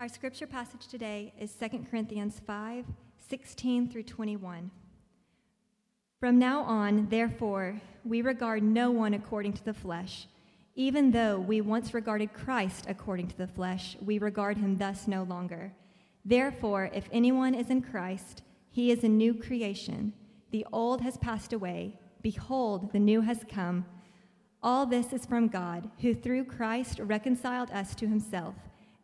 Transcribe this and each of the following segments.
Our scripture passage today is 2 Corinthians 5 16 through 21. From now on, therefore, we regard no one according to the flesh. Even though we once regarded Christ according to the flesh, we regard him thus no longer. Therefore, if anyone is in Christ, he is a new creation. The old has passed away. Behold, the new has come. All this is from God, who through Christ reconciled us to himself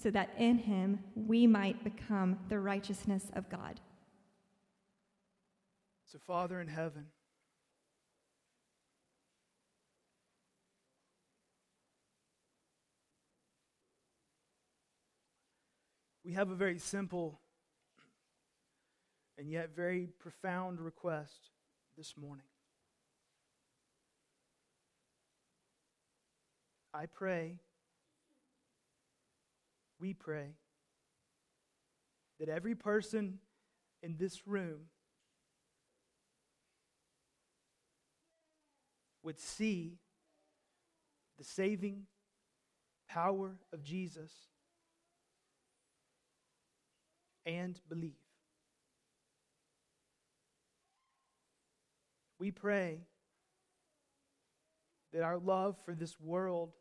so that in him we might become the righteousness of God. So, Father in heaven, we have a very simple and yet very profound request this morning. I pray, we pray, that every person in this room would see the saving power of Jesus and believe. We pray that our love for this world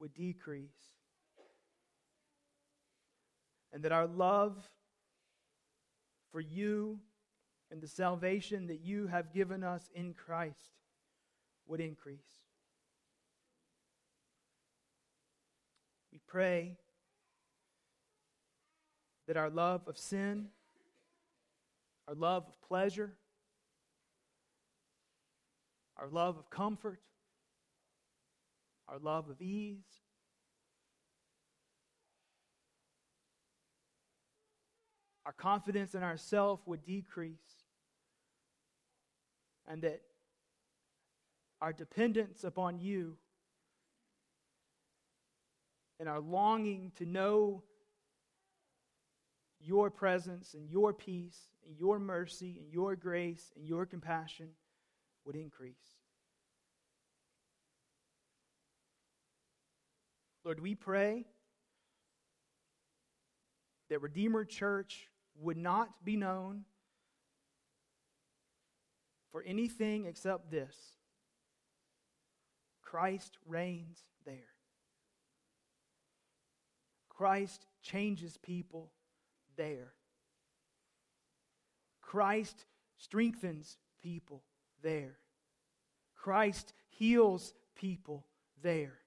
would decrease and that our love for you and the salvation that you have given us in Christ would increase. We pray that our love of sin, our love of pleasure, our love of comfort, our love of ease, our confidence in ourselves would decrease, and that our dependence upon you and our longing to know your presence and your peace and your mercy and your grace and your compassion would increase. Lord, we pray that Redeemer Church would not be known for anything except this Christ reigns there. Christ changes people there. Christ strengthens people there. Christ heals people there.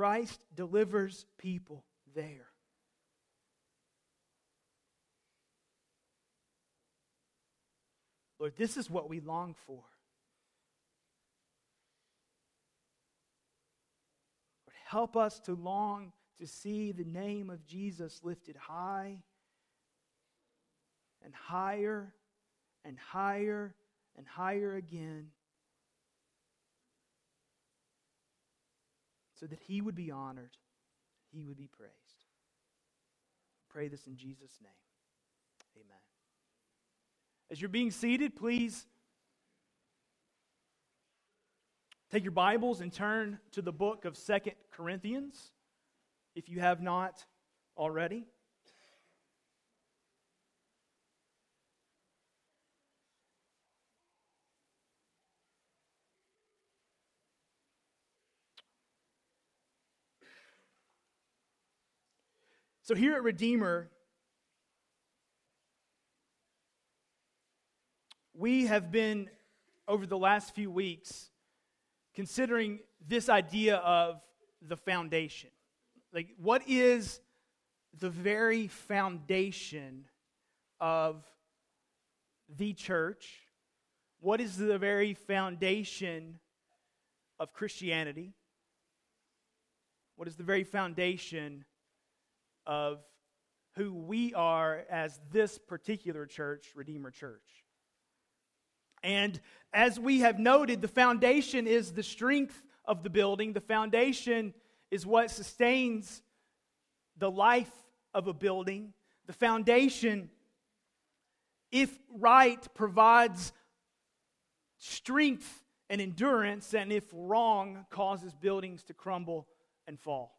Christ delivers people there. Lord, this is what we long for. Lord, help us to long to see the name of Jesus lifted high and higher and higher and higher again so that he would be honored, he would be praised. Pray this in Jesus' name. Amen. As you're being seated, please take your Bibles and turn to the book of Second Corinthians if you have not already. So here at Redeemer, we have been, over the last few weeks, considering this idea of the foundation. Like, what is the very foundation of the church? What is the very foundation of Christianity? what is the very foundation of who we are as this particular church, Redeemer Church. And as we have noted, the foundation is the strength of the building, the foundation is what sustains the life of a building. The foundation, if right, provides strength and endurance, and if wrong, causes buildings to crumble and fall.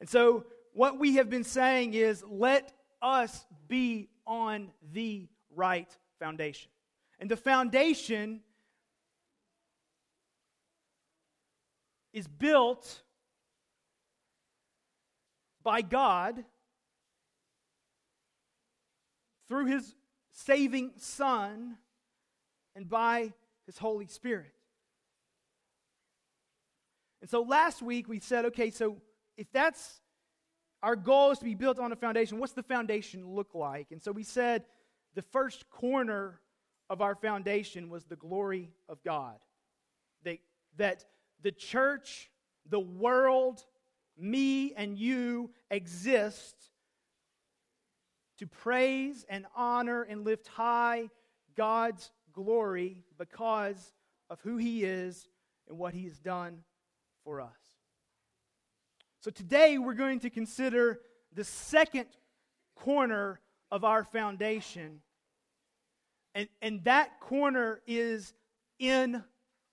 And so, what we have been saying is let us be on the right foundation. And the foundation is built by God through his saving Son and by his Holy Spirit. And so last week we said, okay, so if that's our goal is to be built on a foundation, what's the foundation look like? And so we said the first corner of our foundation was the glory of God. That, that the church, the world, me and you exist to praise and honor and lift high God's glory because of who He is and what He has done for us. So today we're going to consider the second corner of our foundation. And, and that corner is in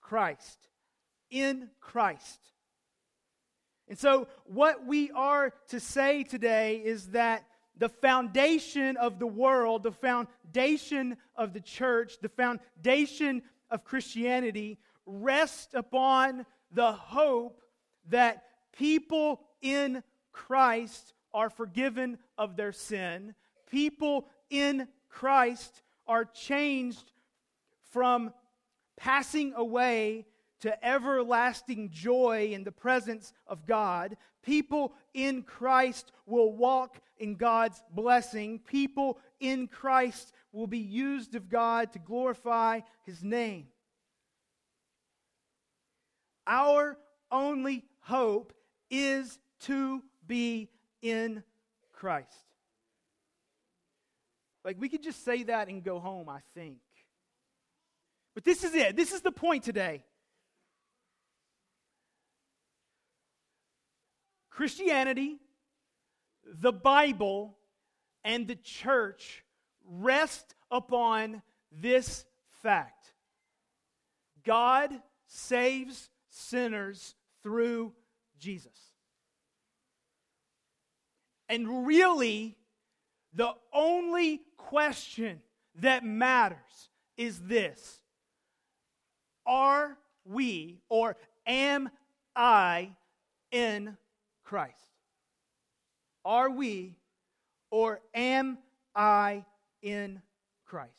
Christ. In Christ. And so, what we are to say today is that the foundation of the world, the foundation of the church, the foundation of Christianity rests upon the hope that people in Christ are forgiven of their sin. People in Christ are changed from passing away to everlasting joy in the presence of God. People in Christ will walk in God's blessing. People in Christ will be used of God to glorify His name. Our only hope is to be in Christ. Like, we could just say that and go home, I think. But this is it. This is the point today. Christianity, the Bible, and the church rest upon this fact God saves sinners through Jesus. And really, the only question that matters is this Are we, or am I, in Christ? Are we or am I in Christ?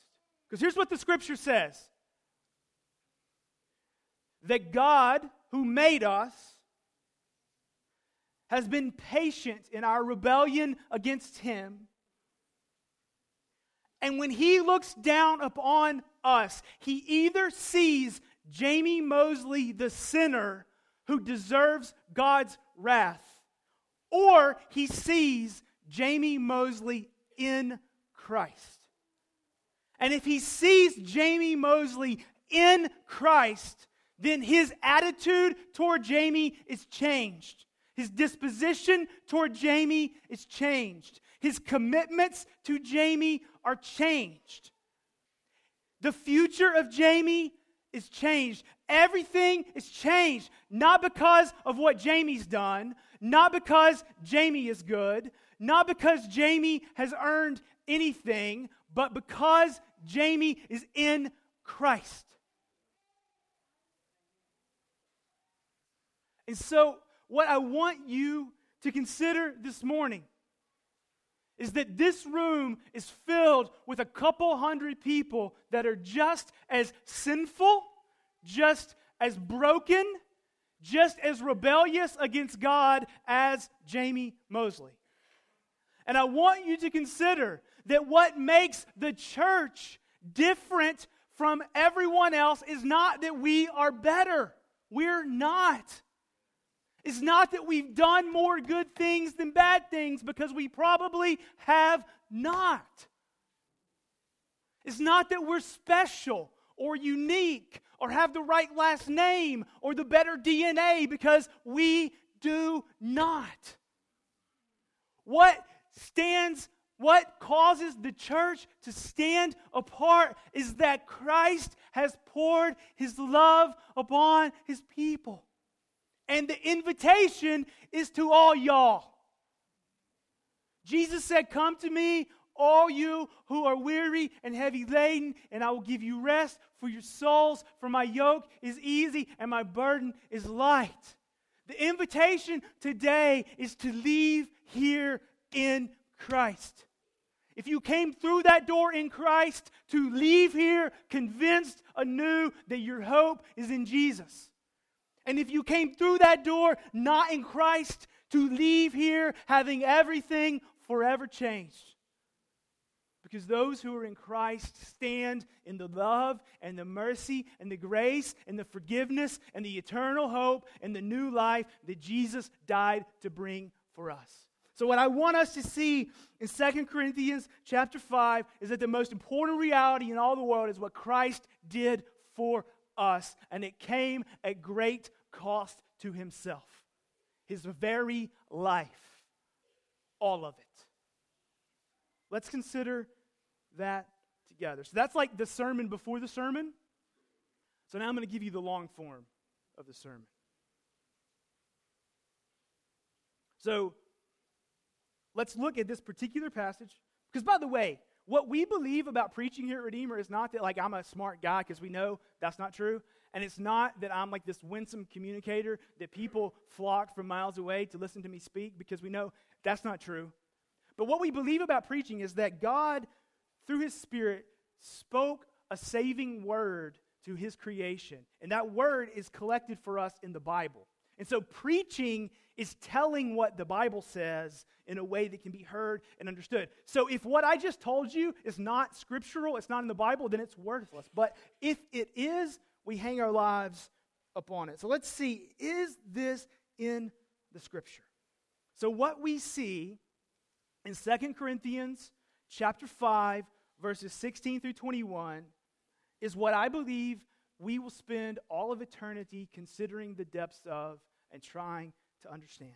Because here's what the scripture says that God, who made us, has been patient in our rebellion against Him. And when He looks down upon us, He either sees Jamie Mosley, the sinner who deserves God's wrath, or he sees Jamie Mosley in Christ. And if he sees Jamie Mosley in Christ, then his attitude toward Jamie is changed. His disposition toward Jamie is changed. His commitments to Jamie are changed. The future of Jamie is changed. Everything is changed, not because of what Jamie's done, not because Jamie is good, not because Jamie has earned anything, but because Jamie is in Christ. And so, what I want you to consider this morning is that this room is filled with a couple hundred people that are just as sinful, just as broken, just as rebellious against God as Jamie Mosley. And I want you to consider that what makes the church different from everyone else is not that we are better. We're not. It's not that we've done more good things than bad things because we probably have not. It's not that we're special or unique or have the right last name or the better DNA because we do not. What stands, what causes the church to stand apart is that Christ has poured his love upon his people. And the invitation is to all y'all. Jesus said, Come to me, all you who are weary and heavy laden, and I will give you rest for your souls. For my yoke is easy and my burden is light. The invitation today is to leave here in Christ. If you came through that door in Christ, to leave here convinced anew that your hope is in Jesus. And if you came through that door not in Christ, to leave here having everything forever changed. Because those who are in Christ stand in the love and the mercy and the grace and the forgiveness and the eternal hope and the new life that Jesus died to bring for us. So what I want us to see in 2 Corinthians chapter 5 is that the most important reality in all the world is what Christ did for us and it came at great cost to himself. His very life. All of it. Let's consider that together. So that's like the sermon before the sermon. So now I'm going to give you the long form of the sermon. So let's look at this particular passage. Because, by the way, what we believe about preaching here at Redeemer is not that, like, I'm a smart guy, because we know that's not true. And it's not that I'm like this winsome communicator that people flock from miles away to listen to me speak, because we know that's not true. But what we believe about preaching is that God through his Spirit, spoke a saving word to his creation. And that word is collected for us in the Bible. And so preaching is telling what the Bible says in a way that can be heard and understood. So if what I just told you is not scriptural, it's not in the Bible, then it's worthless. But if it is, we hang our lives upon it. So let's see is this in the scripture? So what we see in Second Corinthians chapter 5 verses 16 through 21, is what I believe we will spend all of eternity considering the depths of and trying to understand.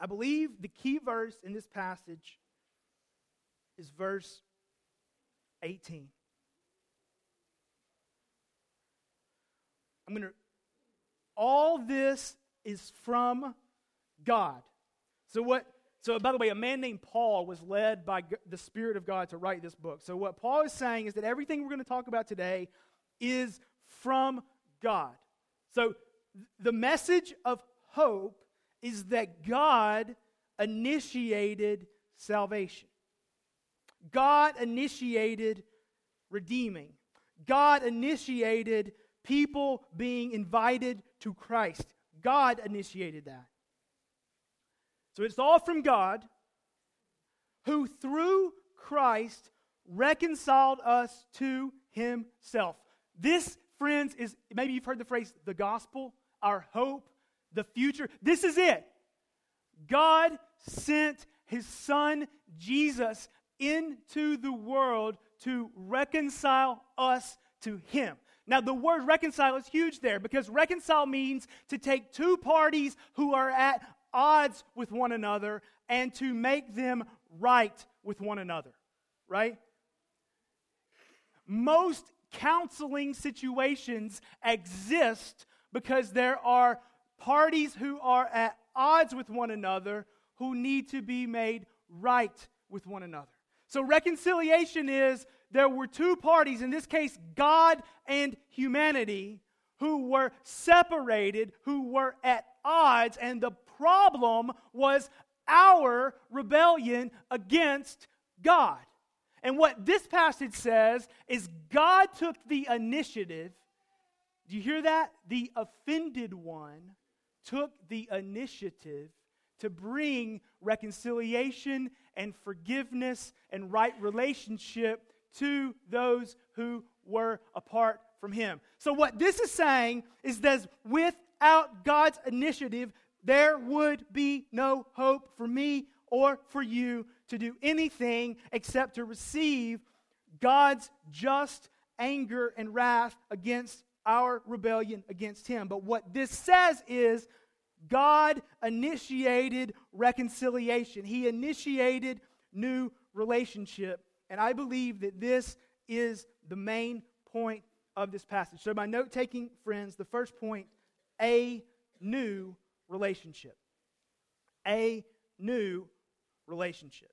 I believe the key verse in this passage is verse 18. I'm going to, all this is from God. So, what so, by the way, a man named Paul was led by the Spirit of God to write this book. So, what Paul is saying is that everything we're going to talk about today is from God. So, the message of hope is that God initiated salvation, God initiated redeeming, God initiated people being invited to Christ. God initiated that. So it's all from God, who through Christ reconciled us to himself. This, friends, is maybe you've heard the phrase the gospel, our hope, the future. This is it. God sent his son Jesus into the world to reconcile us to him. Now, the word reconcile is huge there because reconcile means to take two parties who are at odds with one another and to make them right with one another, right? Most counseling situations exist because there are parties who are at odds with one another who need to be made right with one another. So, reconciliation is there were two parties, in this case, God and humanity, who were separated, who were at odds, and the problem was our rebellion against God. And what this passage says is God took the initiative. Do you hear that? The offended one took the initiative to bring reconciliation and forgiveness and right relationship to those who were apart from him. So, what this is saying is that without God's initiative, there would be no hope for me or for you to do anything except to receive God's just anger and wrath against our rebellion against Him. But what this says is God initiated reconciliation, He initiated new relationship. And I believe that this is the main point of this passage. So, my note taking friends, the first point a new relationship. A new relationship.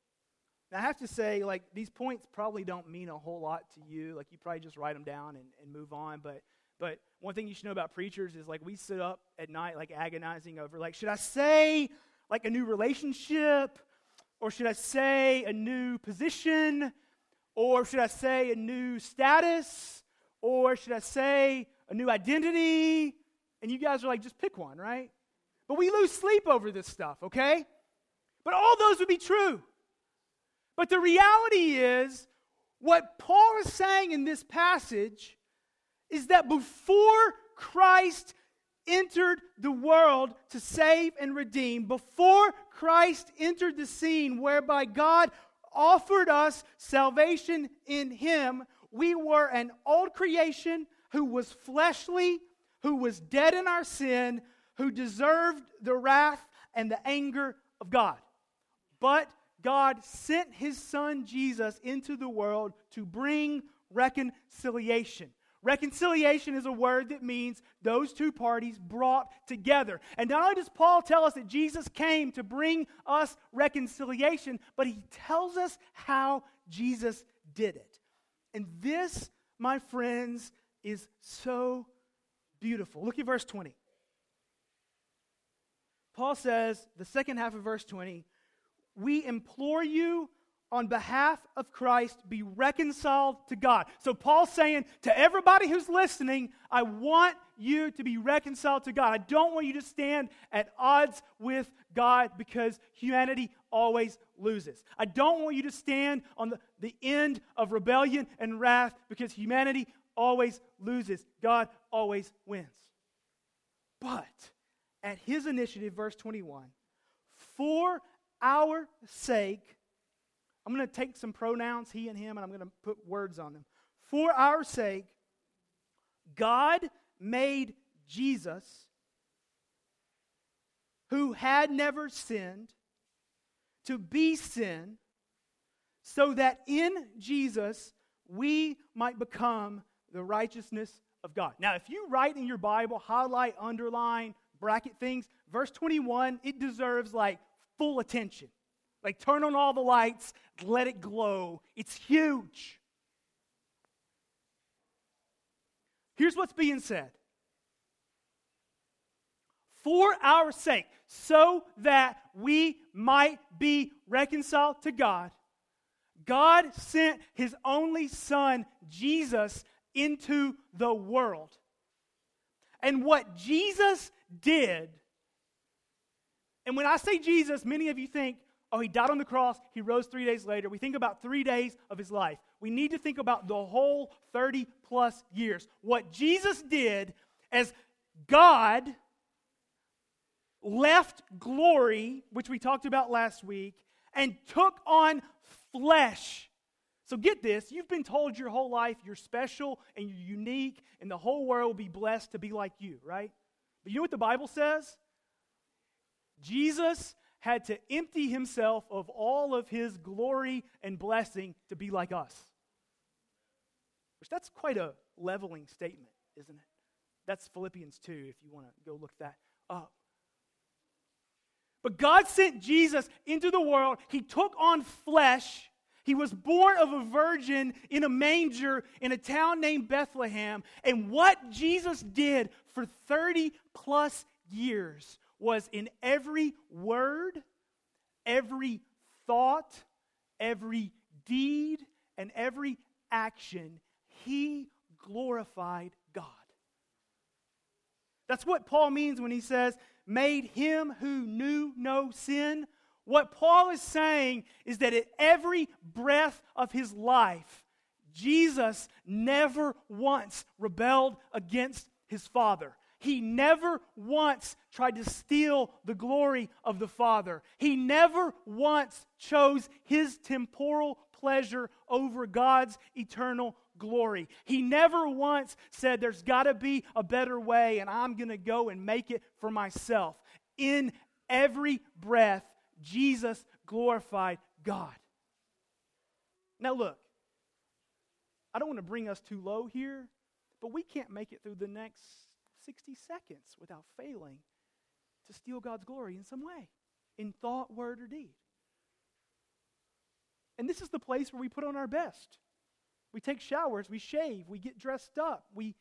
Now, I have to say, like, these points probably don't mean a whole lot to you. Like, you probably just write them down and, and move on. But, but one thing you should know about preachers is, like, we sit up at night, like, agonizing over, like, should I say, like, a new relationship? Or should I say a new position? Or should I say a new status? Or should I say a new identity? And you guys are like, just pick one, right? But we lose sleep over this stuff, okay? But all those would be true. But the reality is, what Paul is saying in this passage is that before Christ entered the world to save and redeem, before Christ entered the scene whereby God offered us salvation in Him, we were an old creation who was fleshly, who was dead in our sin, who deserved the wrath and the anger of God. But God sent his son Jesus into the world to bring reconciliation. Reconciliation is a word that means those two parties brought together. And not only does Paul tell us that Jesus came to bring us reconciliation, but he tells us how Jesus did it. And this, my friends, is so beautiful. Look at verse 20. Paul says, the second half of verse 20, we implore you on behalf of Christ be reconciled to God. So Paul's saying to everybody who's listening, I want you to be reconciled to God. I don't want you to stand at odds with God because humanity always loses. I don't want you to stand on the, the end of rebellion and wrath because humanity always loses. God always wins. But at his initiative, verse 21, for our sake, I'm going to take some pronouns, he and him, and I'm going to put words on them. For our sake, God made Jesus, who had never sinned, to be sin, so that in Jesus we might become the righteousness of God. Now, if you write in your Bible, highlight, underline, bracket things, verse 21, it deserves like full attention. Like turn on all the lights, let it glow. It's huge. Here's what's being said for our sake, so that we might be reconciled to God, God sent his only Son, Jesus, into the world. And what Jesus did, and when I say Jesus, many of you think, oh, he died on the cross, he rose three days later. We think about three days of his life. We need to think about the whole 30 plus years. What Jesus did as God left glory, which we talked about last week, and took on flesh. So get this you've been told your whole life you're special and you're unique, and the whole world will be blessed to be like you, right? But you know what the Bible says? Jesus had to empty himself of all of his glory and blessing to be like us. Which that's quite a leveling statement, isn't it? That's Philippians 2, if you want to go look that up. But God sent Jesus into the world. He took on flesh. He was born of a virgin in a manger in a town named Bethlehem. And what Jesus did for 30 plus years was in every word, every thought, every deed, and every action, he glorified God. That's what Paul means when he says, made him who knew no sin. What Paul is saying is that at every breath of his life, Jesus never once rebelled against his Father. He never once tried to steal the glory of the Father. He never once chose his temporal pleasure over God's eternal glory. He never once said, There's got to be a better way, and I'm going to go and make it for myself. In every breath, Jesus glorified God. Now, look, I don't want to bring us too low here, but we can't make it through the next 60 seconds without failing to steal God's glory in some way, in thought, word, or deed. And this is the place where we put on our best. We take showers, we shave, we get dressed up, we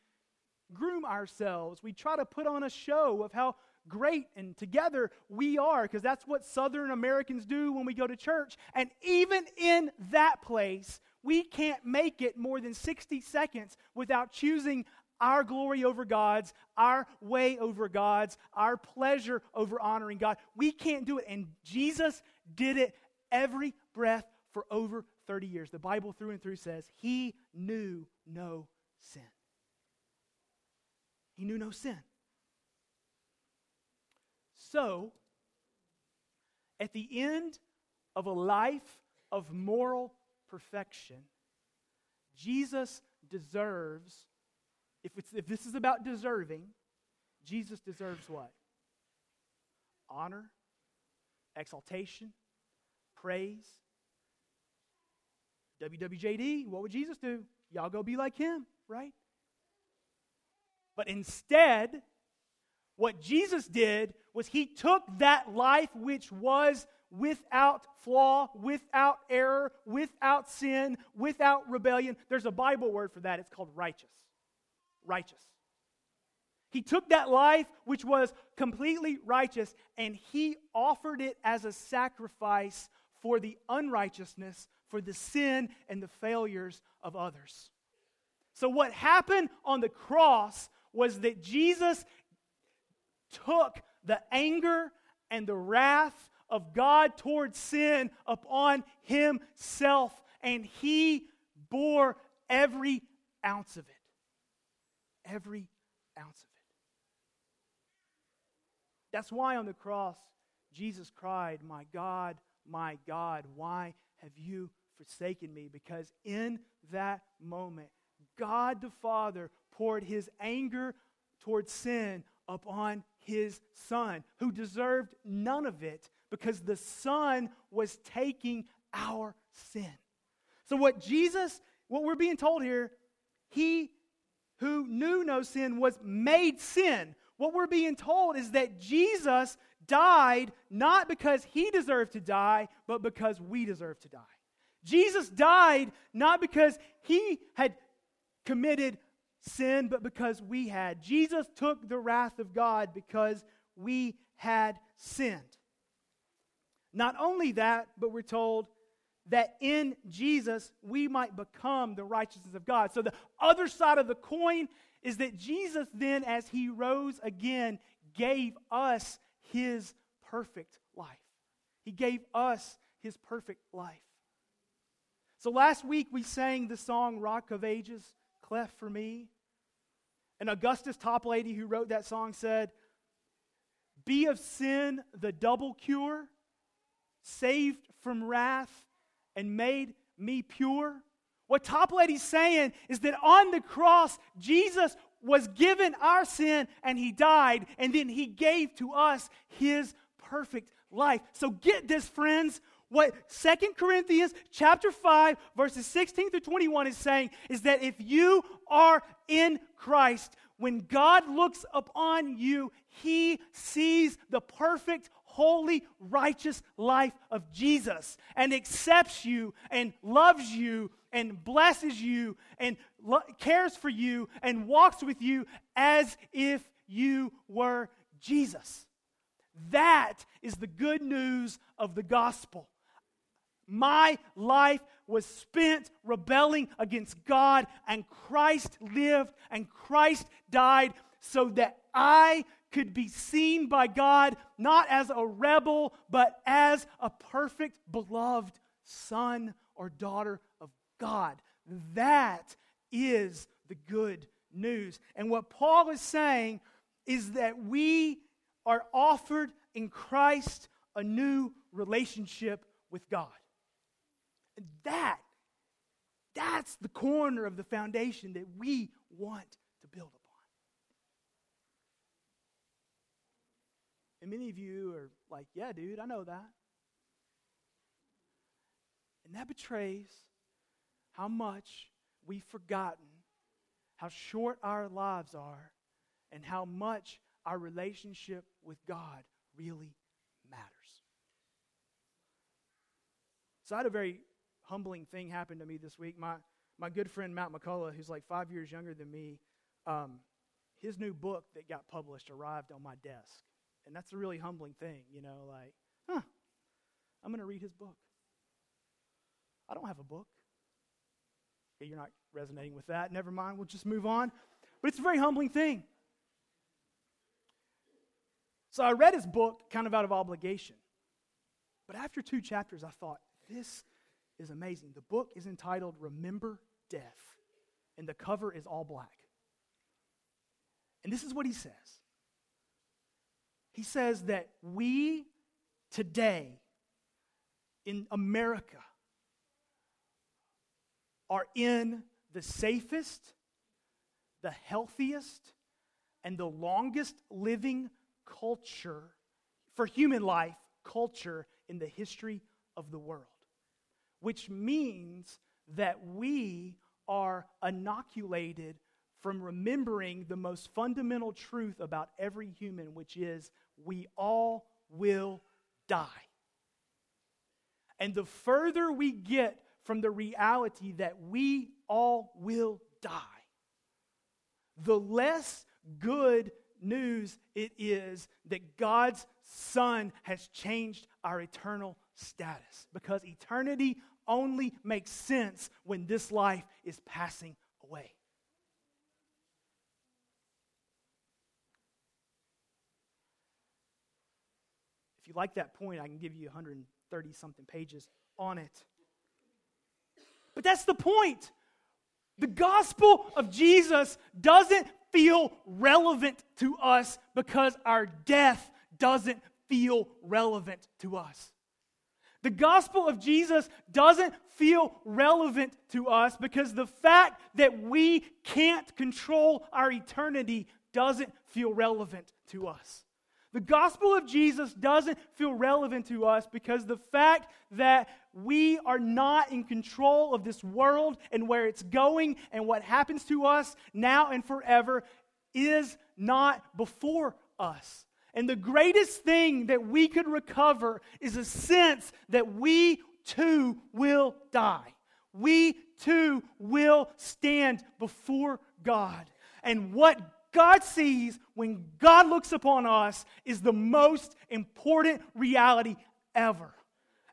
groom ourselves, we try to put on a show of how great and together we are, because that's what Southern Americans do when we go to church. And even in that place, we can't make it more than 60 seconds without choosing our glory over God's, our way over God's, our pleasure over honoring God. We can't do it. And Jesus did it every breath for over 30 years. The Bible through and through says he knew no sin. He knew no sin. So, at the end of a life of moral perfection, Jesus deserves, if, if this is about deserving, Jesus deserves what? Honor, exaltation, praise. WWJD, what would Jesus do? Y'all go be like him, right? But instead, what Jesus did was he took that life which was without flaw, without error, without sin, without rebellion. There's a Bible word for that. It's called righteous. Righteous. He took that life which was completely righteous and he offered it as a sacrifice for the unrighteousness, for the sin and the failures of others. So, what happened on the cross was that Jesus took the anger and the wrath of God towards sin upon himself, and he bore every ounce of it. Every ounce of it. That's why on the cross, Jesus cried, My God, my God, why have you forsaken me? Because in that moment, God the Father poured his anger towards sin upon his son, who deserved none of it because the son was taking our sin. So, what Jesus, what we're being told here, he who knew no sin was made sin. What we're being told is that Jesus died not because he deserved to die, but because we deserve to die. Jesus died not because he had committed sin, but because we had. Jesus took the wrath of God because we had sinned. Not only that, but we're told that in Jesus we might become the righteousness of God. So the other side of the coin is that Jesus then, as he rose again, gave us his perfect life. He gave us his perfect life. So last week we sang the song Rock of Ages, Cleft for Me. And Augustus Toplady, who wrote that song, said, Be of sin the double cure, saved from wrath, and made me pure. What Toplady's saying is that on the cross, Jesus was given our sin and he died, and then he gave to us his perfect life. So get this, friends. What Second Corinthians chapter 5 verses 16 through 21 is saying is that if you are in Christ, when God looks upon you, he sees the perfect, holy, righteous life of Jesus and accepts you and loves you and blesses you and lo- cares for you and walks with you as if you were Jesus. That is the good news of the gospel. My life was spent rebelling against God, and Christ lived and Christ died so that I could be seen by God not as a rebel, but as a perfect, beloved son or daughter of God. That is the good news. And what Paul is saying is that we are offered in Christ a new relationship with God. And that, that's the corner of the foundation that we want to build upon. And many of you are like, yeah, dude, I know that. And that betrays how much we've forgotten how short our lives are and how much our relationship with God really matters. So I had a very humbling thing happen to me this week. My, my good friend Matt McCullough, who's like five years younger than me, um, his new book that got published arrived on my desk. And that's a really humbling thing, you know, like, huh, I'm going to read his book. I don't have a book. Okay, you're not resonating with that. Never mind, we'll just move on. But it's a very humbling thing. So I read his book kind of out of obligation. But after two chapters, I thought, this is amazing. The book is entitled Remember Death, and the cover is all black. And this is what he says He says that we today in America are in the safest, the healthiest, and the longest living culture for human life, culture in the history of the world. Which means that we are inoculated from remembering the most fundamental truth about every human, which is we all will die. And the further we get from the reality that we all will die, the less good news it is that God's Son has changed our eternal status. Because eternity only makes sense when this life is passing away. If you like that point, I can give you 130 something pages on it. But that's the point. The gospel of Jesus doesn't feel relevant to us because our death doesn't feel relevant to us. The gospel of Jesus doesn't feel relevant to us because the fact that we can't control our eternity doesn't feel relevant to us. The gospel of Jesus doesn't feel relevant to us because the fact that we are not in control of this world and where it's going and what happens to us now and forever is not before us. And the greatest thing that we could recover is a sense that we too will die. We too will stand before God. And what God sees when God looks upon us is the most important reality ever.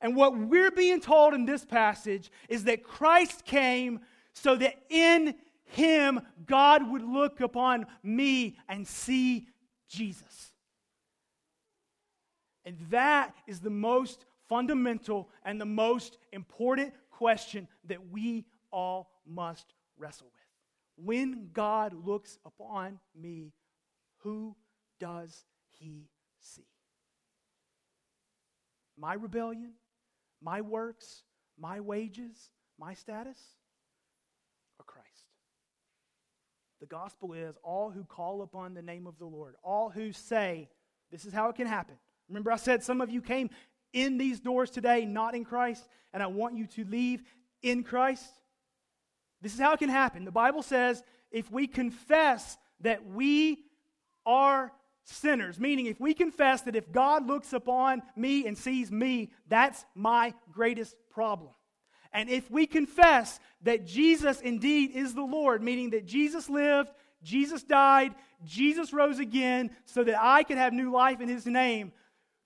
And what we're being told in this passage is that Christ came so that in him God would look upon me and see Jesus. And that is the most fundamental and the most important question that we all must wrestle with. When God looks upon me, who does he see? My rebellion, my works, my wages, my status, or Christ? The gospel is all who call upon the name of the Lord, all who say, This is how it can happen. Remember, I said some of you came in these doors today not in Christ, and I want you to leave in Christ. This is how it can happen. The Bible says if we confess that we are sinners, meaning if we confess that if God looks upon me and sees me, that's my greatest problem. And if we confess that Jesus indeed is the Lord, meaning that Jesus lived, Jesus died, Jesus rose again so that I could have new life in his name,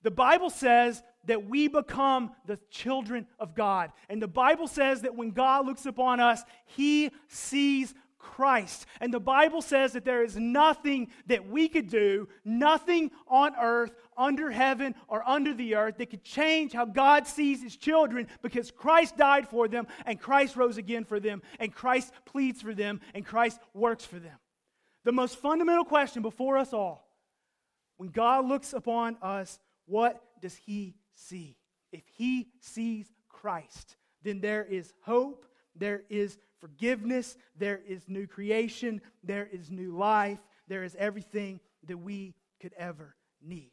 the Bible says that we become the children of God. And the Bible says that when God looks upon us, he sees Christ. And the Bible says that there is nothing that we could do, nothing on earth, under heaven, or under the earth that could change how God sees his children because Christ died for them, and Christ rose again for them, and Christ pleads for them, and Christ works for them. The most fundamental question before us all When God looks upon us, what does he see? If he sees Christ, then there is hope, there is forgiveness, there is new creation, there is new life, there is everything that we could ever need.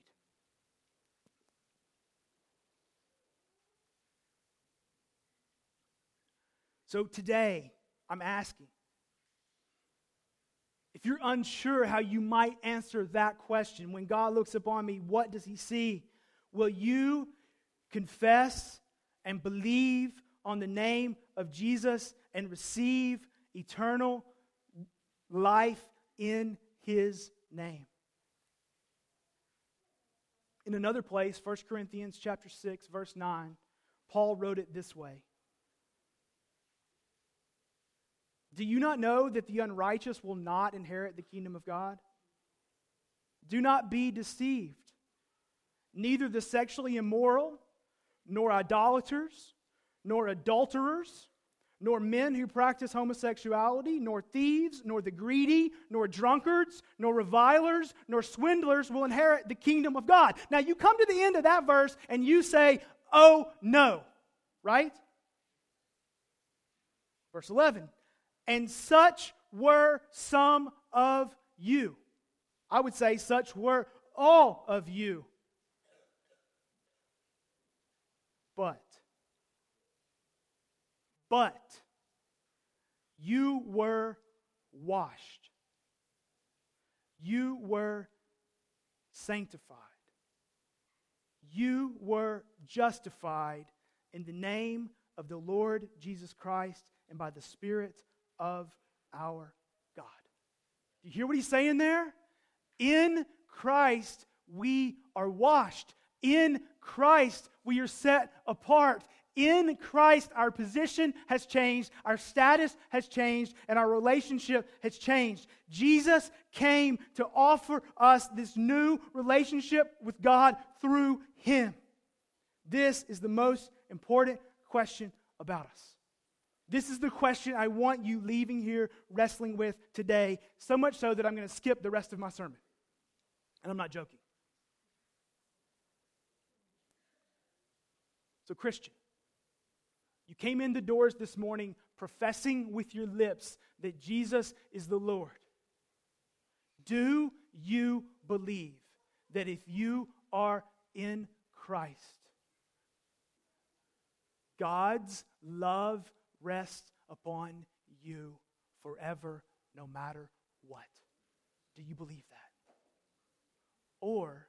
So today, I'm asking if you're unsure how you might answer that question, when God looks upon me, what does he see? Will you confess and believe on the name of Jesus and receive eternal life in his name? In another place, 1 Corinthians chapter 6 verse 9, Paul wrote it this way. Do you not know that the unrighteous will not inherit the kingdom of God? Do not be deceived. Neither the sexually immoral, nor idolaters, nor adulterers, nor men who practice homosexuality, nor thieves, nor the greedy, nor drunkards, nor revilers, nor swindlers will inherit the kingdom of God. Now you come to the end of that verse and you say, Oh no, right? Verse 11 and such were some of you. I would say, such were all of you. But, but, you were washed. You were sanctified. You were justified in the name of the Lord Jesus Christ and by the Spirit of our God. Do you hear what he's saying there? In Christ, we are washed. In Christ, we are set apart. In Christ, our position has changed, our status has changed, and our relationship has changed. Jesus came to offer us this new relationship with God through Him. This is the most important question about us. This is the question I want you leaving here wrestling with today, so much so that I'm going to skip the rest of my sermon. And I'm not joking. So, Christian, you came in the doors this morning professing with your lips that Jesus is the Lord. Do you believe that if you are in Christ, God's love rests upon you forever, no matter what. Do you believe that? Or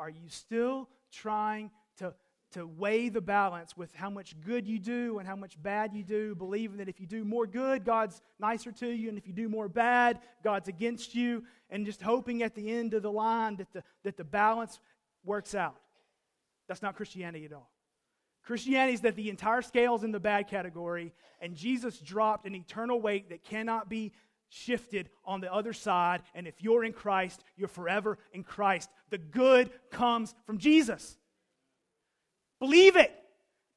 are you still trying to, to weigh the balance with how much good you do and how much bad you do, believing that if you do more good, God's nicer to you, and if you do more bad, God's against you, and just hoping at the end of the line that the, that the balance works out? That's not Christianity at all. Christianity is that the entire scale is in the bad category, and Jesus dropped an eternal weight that cannot be shifted on the other side. And if you're in Christ, you're forever in Christ. The good comes from Jesus. Believe it.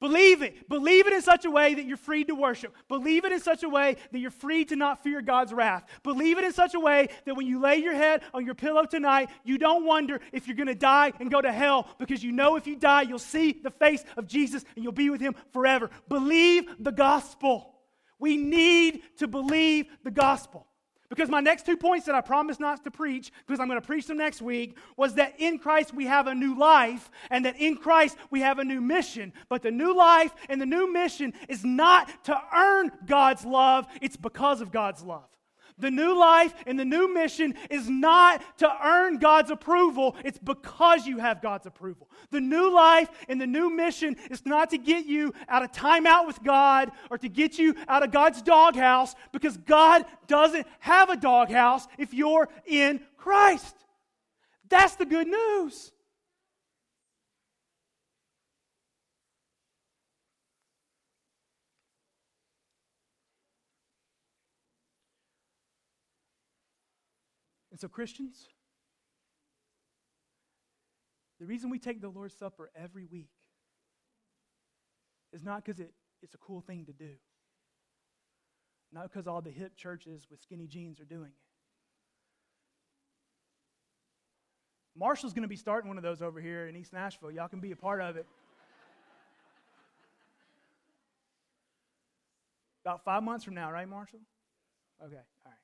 Believe it. Believe it in such a way that you're free to worship. Believe it in such a way that you're free to not fear God's wrath. Believe it in such a way that when you lay your head on your pillow tonight, you don't wonder if you're going to die and go to hell because you know if you die, you'll see the face of Jesus and you'll be with him forever. Believe the gospel. We need to believe the gospel. Because my next two points that I promised not to preach, because I'm going to preach them next week, was that in Christ we have a new life, and that in Christ we have a new mission. But the new life and the new mission is not to earn God's love, it's because of God's love. The new life and the new mission is not to earn God's approval, it's because you have God's approval. The new life and the new mission is not to get you out of timeout with God or to get you out of God's doghouse because God doesn't have a doghouse if you're in Christ. That's the good news. And so, Christians, the reason we take the Lord's Supper every week is not because it, it's a cool thing to do, not because all the hip churches with skinny jeans are doing it. Marshall's going to be starting one of those over here in East Nashville. Y'all can be a part of it. About five months from now, right, Marshall? Okay, all right.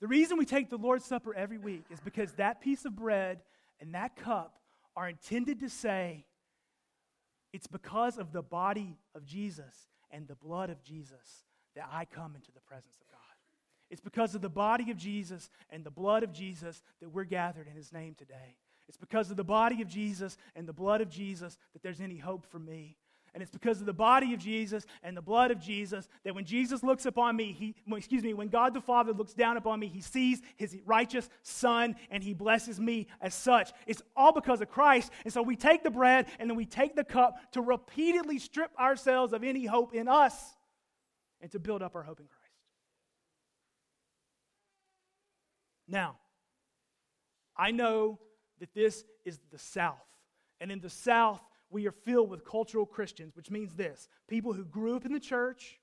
The reason we take the Lord's Supper every week is because that piece of bread and that cup are intended to say, it's because of the body of Jesus and the blood of Jesus that I come into the presence of God. It's because of the body of Jesus and the blood of Jesus that we're gathered in his name today. It's because of the body of Jesus and the blood of Jesus that there's any hope for me. And it's because of the body of Jesus and the blood of Jesus that when Jesus looks upon me, he, excuse me, when God the Father looks down upon me, he sees his righteous Son and he blesses me as such. It's all because of Christ. And so we take the bread and then we take the cup to repeatedly strip ourselves of any hope in us and to build up our hope in Christ. Now, I know that this is the South. And in the South, we are filled with cultural Christians, which means this people who grew up in the church,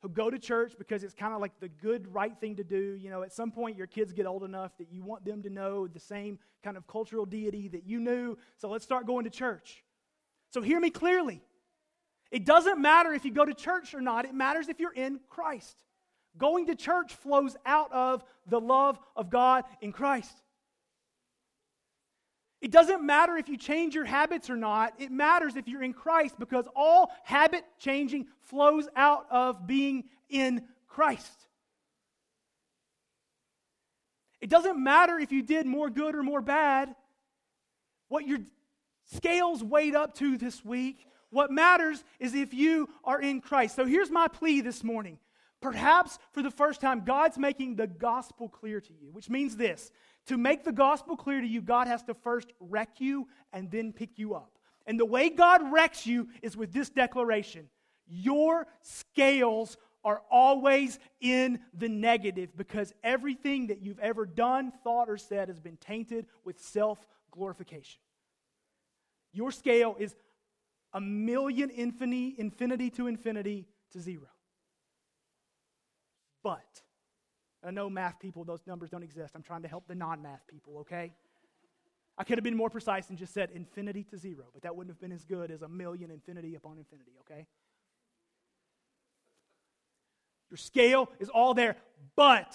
who go to church because it's kind of like the good, right thing to do. You know, at some point, your kids get old enough that you want them to know the same kind of cultural deity that you knew. So let's start going to church. So hear me clearly. It doesn't matter if you go to church or not, it matters if you're in Christ. Going to church flows out of the love of God in Christ. It doesn't matter if you change your habits or not. It matters if you're in Christ because all habit changing flows out of being in Christ. It doesn't matter if you did more good or more bad. What your scales weighed up to this week, what matters is if you are in Christ. So here's my plea this morning. Perhaps for the first time, God's making the gospel clear to you, which means this to make the gospel clear to you, God has to first wreck you and then pick you up. And the way God wrecks you is with this declaration Your scales are always in the negative because everything that you've ever done, thought, or said has been tainted with self glorification. Your scale is a million infinity, infinity to infinity to zero. But I know math people, those numbers don't exist. I'm trying to help the non math people, okay? I could have been more precise and just said infinity to zero, but that wouldn't have been as good as a million infinity upon infinity, okay? Your scale is all there, but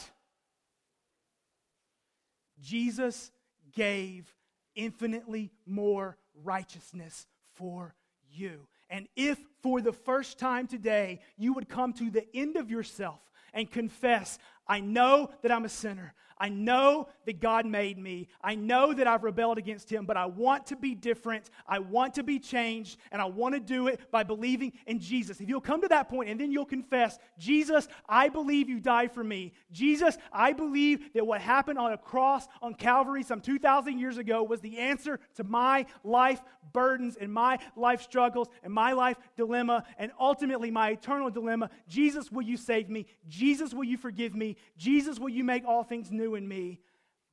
Jesus gave infinitely more righteousness for you. And if for the first time today you would come to the end of yourself and confess, I know that I'm a sinner. I know that God made me. I know that I've rebelled against Him, but I want to be different. I want to be changed, and I want to do it by believing in Jesus. If you'll come to that point and then you'll confess, Jesus, I believe you died for me. Jesus, I believe that what happened on a cross on Calvary some 2,000 years ago was the answer to my life burdens and my life struggles and my life dilemma and ultimately my eternal dilemma. Jesus, will you save me? Jesus, will you forgive me? Jesus, will you make all things new in me?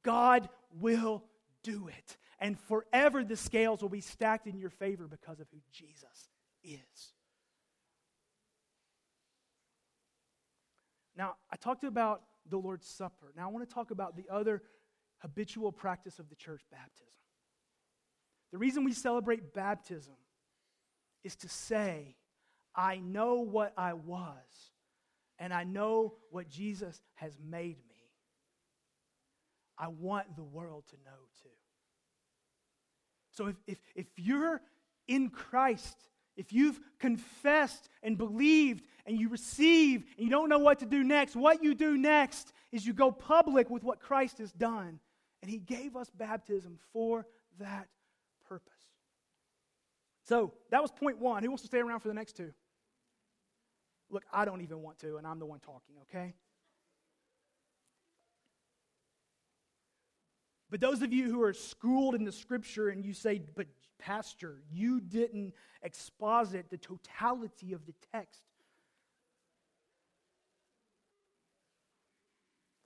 God will do it. And forever the scales will be stacked in your favor because of who Jesus is. Now, I talked about the Lord's Supper. Now, I want to talk about the other habitual practice of the church, baptism. The reason we celebrate baptism is to say, I know what I was, and I know what Jesus has made me. I want the world to know too. So if, if, if you're in Christ, if you've confessed and believed and you receive and you don't know what to do next, what you do next is you go public with what Christ has done. And He gave us baptism for that purpose. So that was point one. Who wants to stay around for the next two? Look, I don't even want to, and I'm the one talking, okay? But those of you who are schooled in the scripture and you say, but Pastor, you didn't exposit the totality of the text.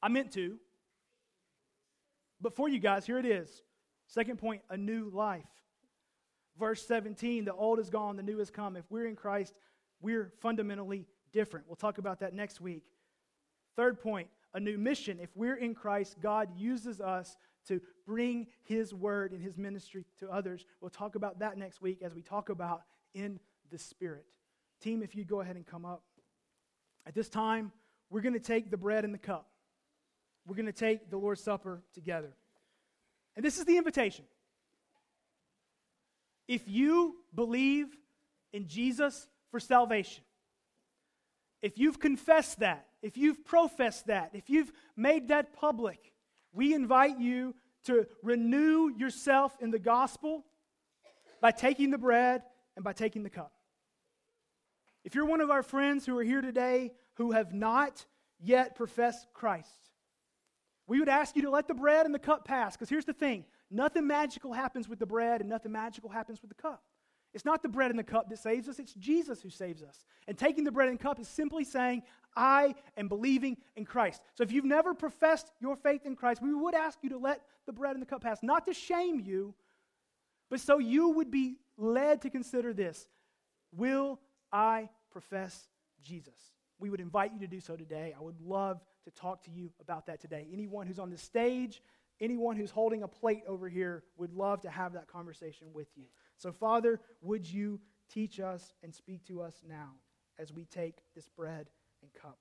I meant to. But for you guys, here it is. Second point a new life. Verse 17 the old is gone, the new has come. If we're in Christ, we're fundamentally different. We'll talk about that next week. Third point a new mission. If we're in Christ, God uses us to bring His word and His ministry to others. We'll talk about that next week as we talk about in the Spirit. Team, if you go ahead and come up. At this time, we're going to take the bread and the cup. We're going to take the Lord's Supper together. And this is the invitation. If you believe in Jesus for salvation, if you've confessed that, if you've professed that, if you've made that public, we invite you to renew yourself in the gospel by taking the bread and by taking the cup. If you're one of our friends who are here today who have not yet professed Christ, we would ask you to let the bread and the cup pass. Because here's the thing nothing magical happens with the bread and nothing magical happens with the cup. It's not the bread and the cup that saves us, it's Jesus who saves us. And taking the bread and cup is simply saying, I am believing in Christ. So if you've never professed your faith in Christ, we would ask you to let the bread and the cup pass, not to shame you, but so you would be led to consider this Will I profess Jesus? We would invite you to do so today. I would love to talk to you about that today. Anyone who's on the stage, anyone who's holding a plate over here would love to have that conversation with you. So, Father, would you teach us and speak to us now as we take this bread and cup?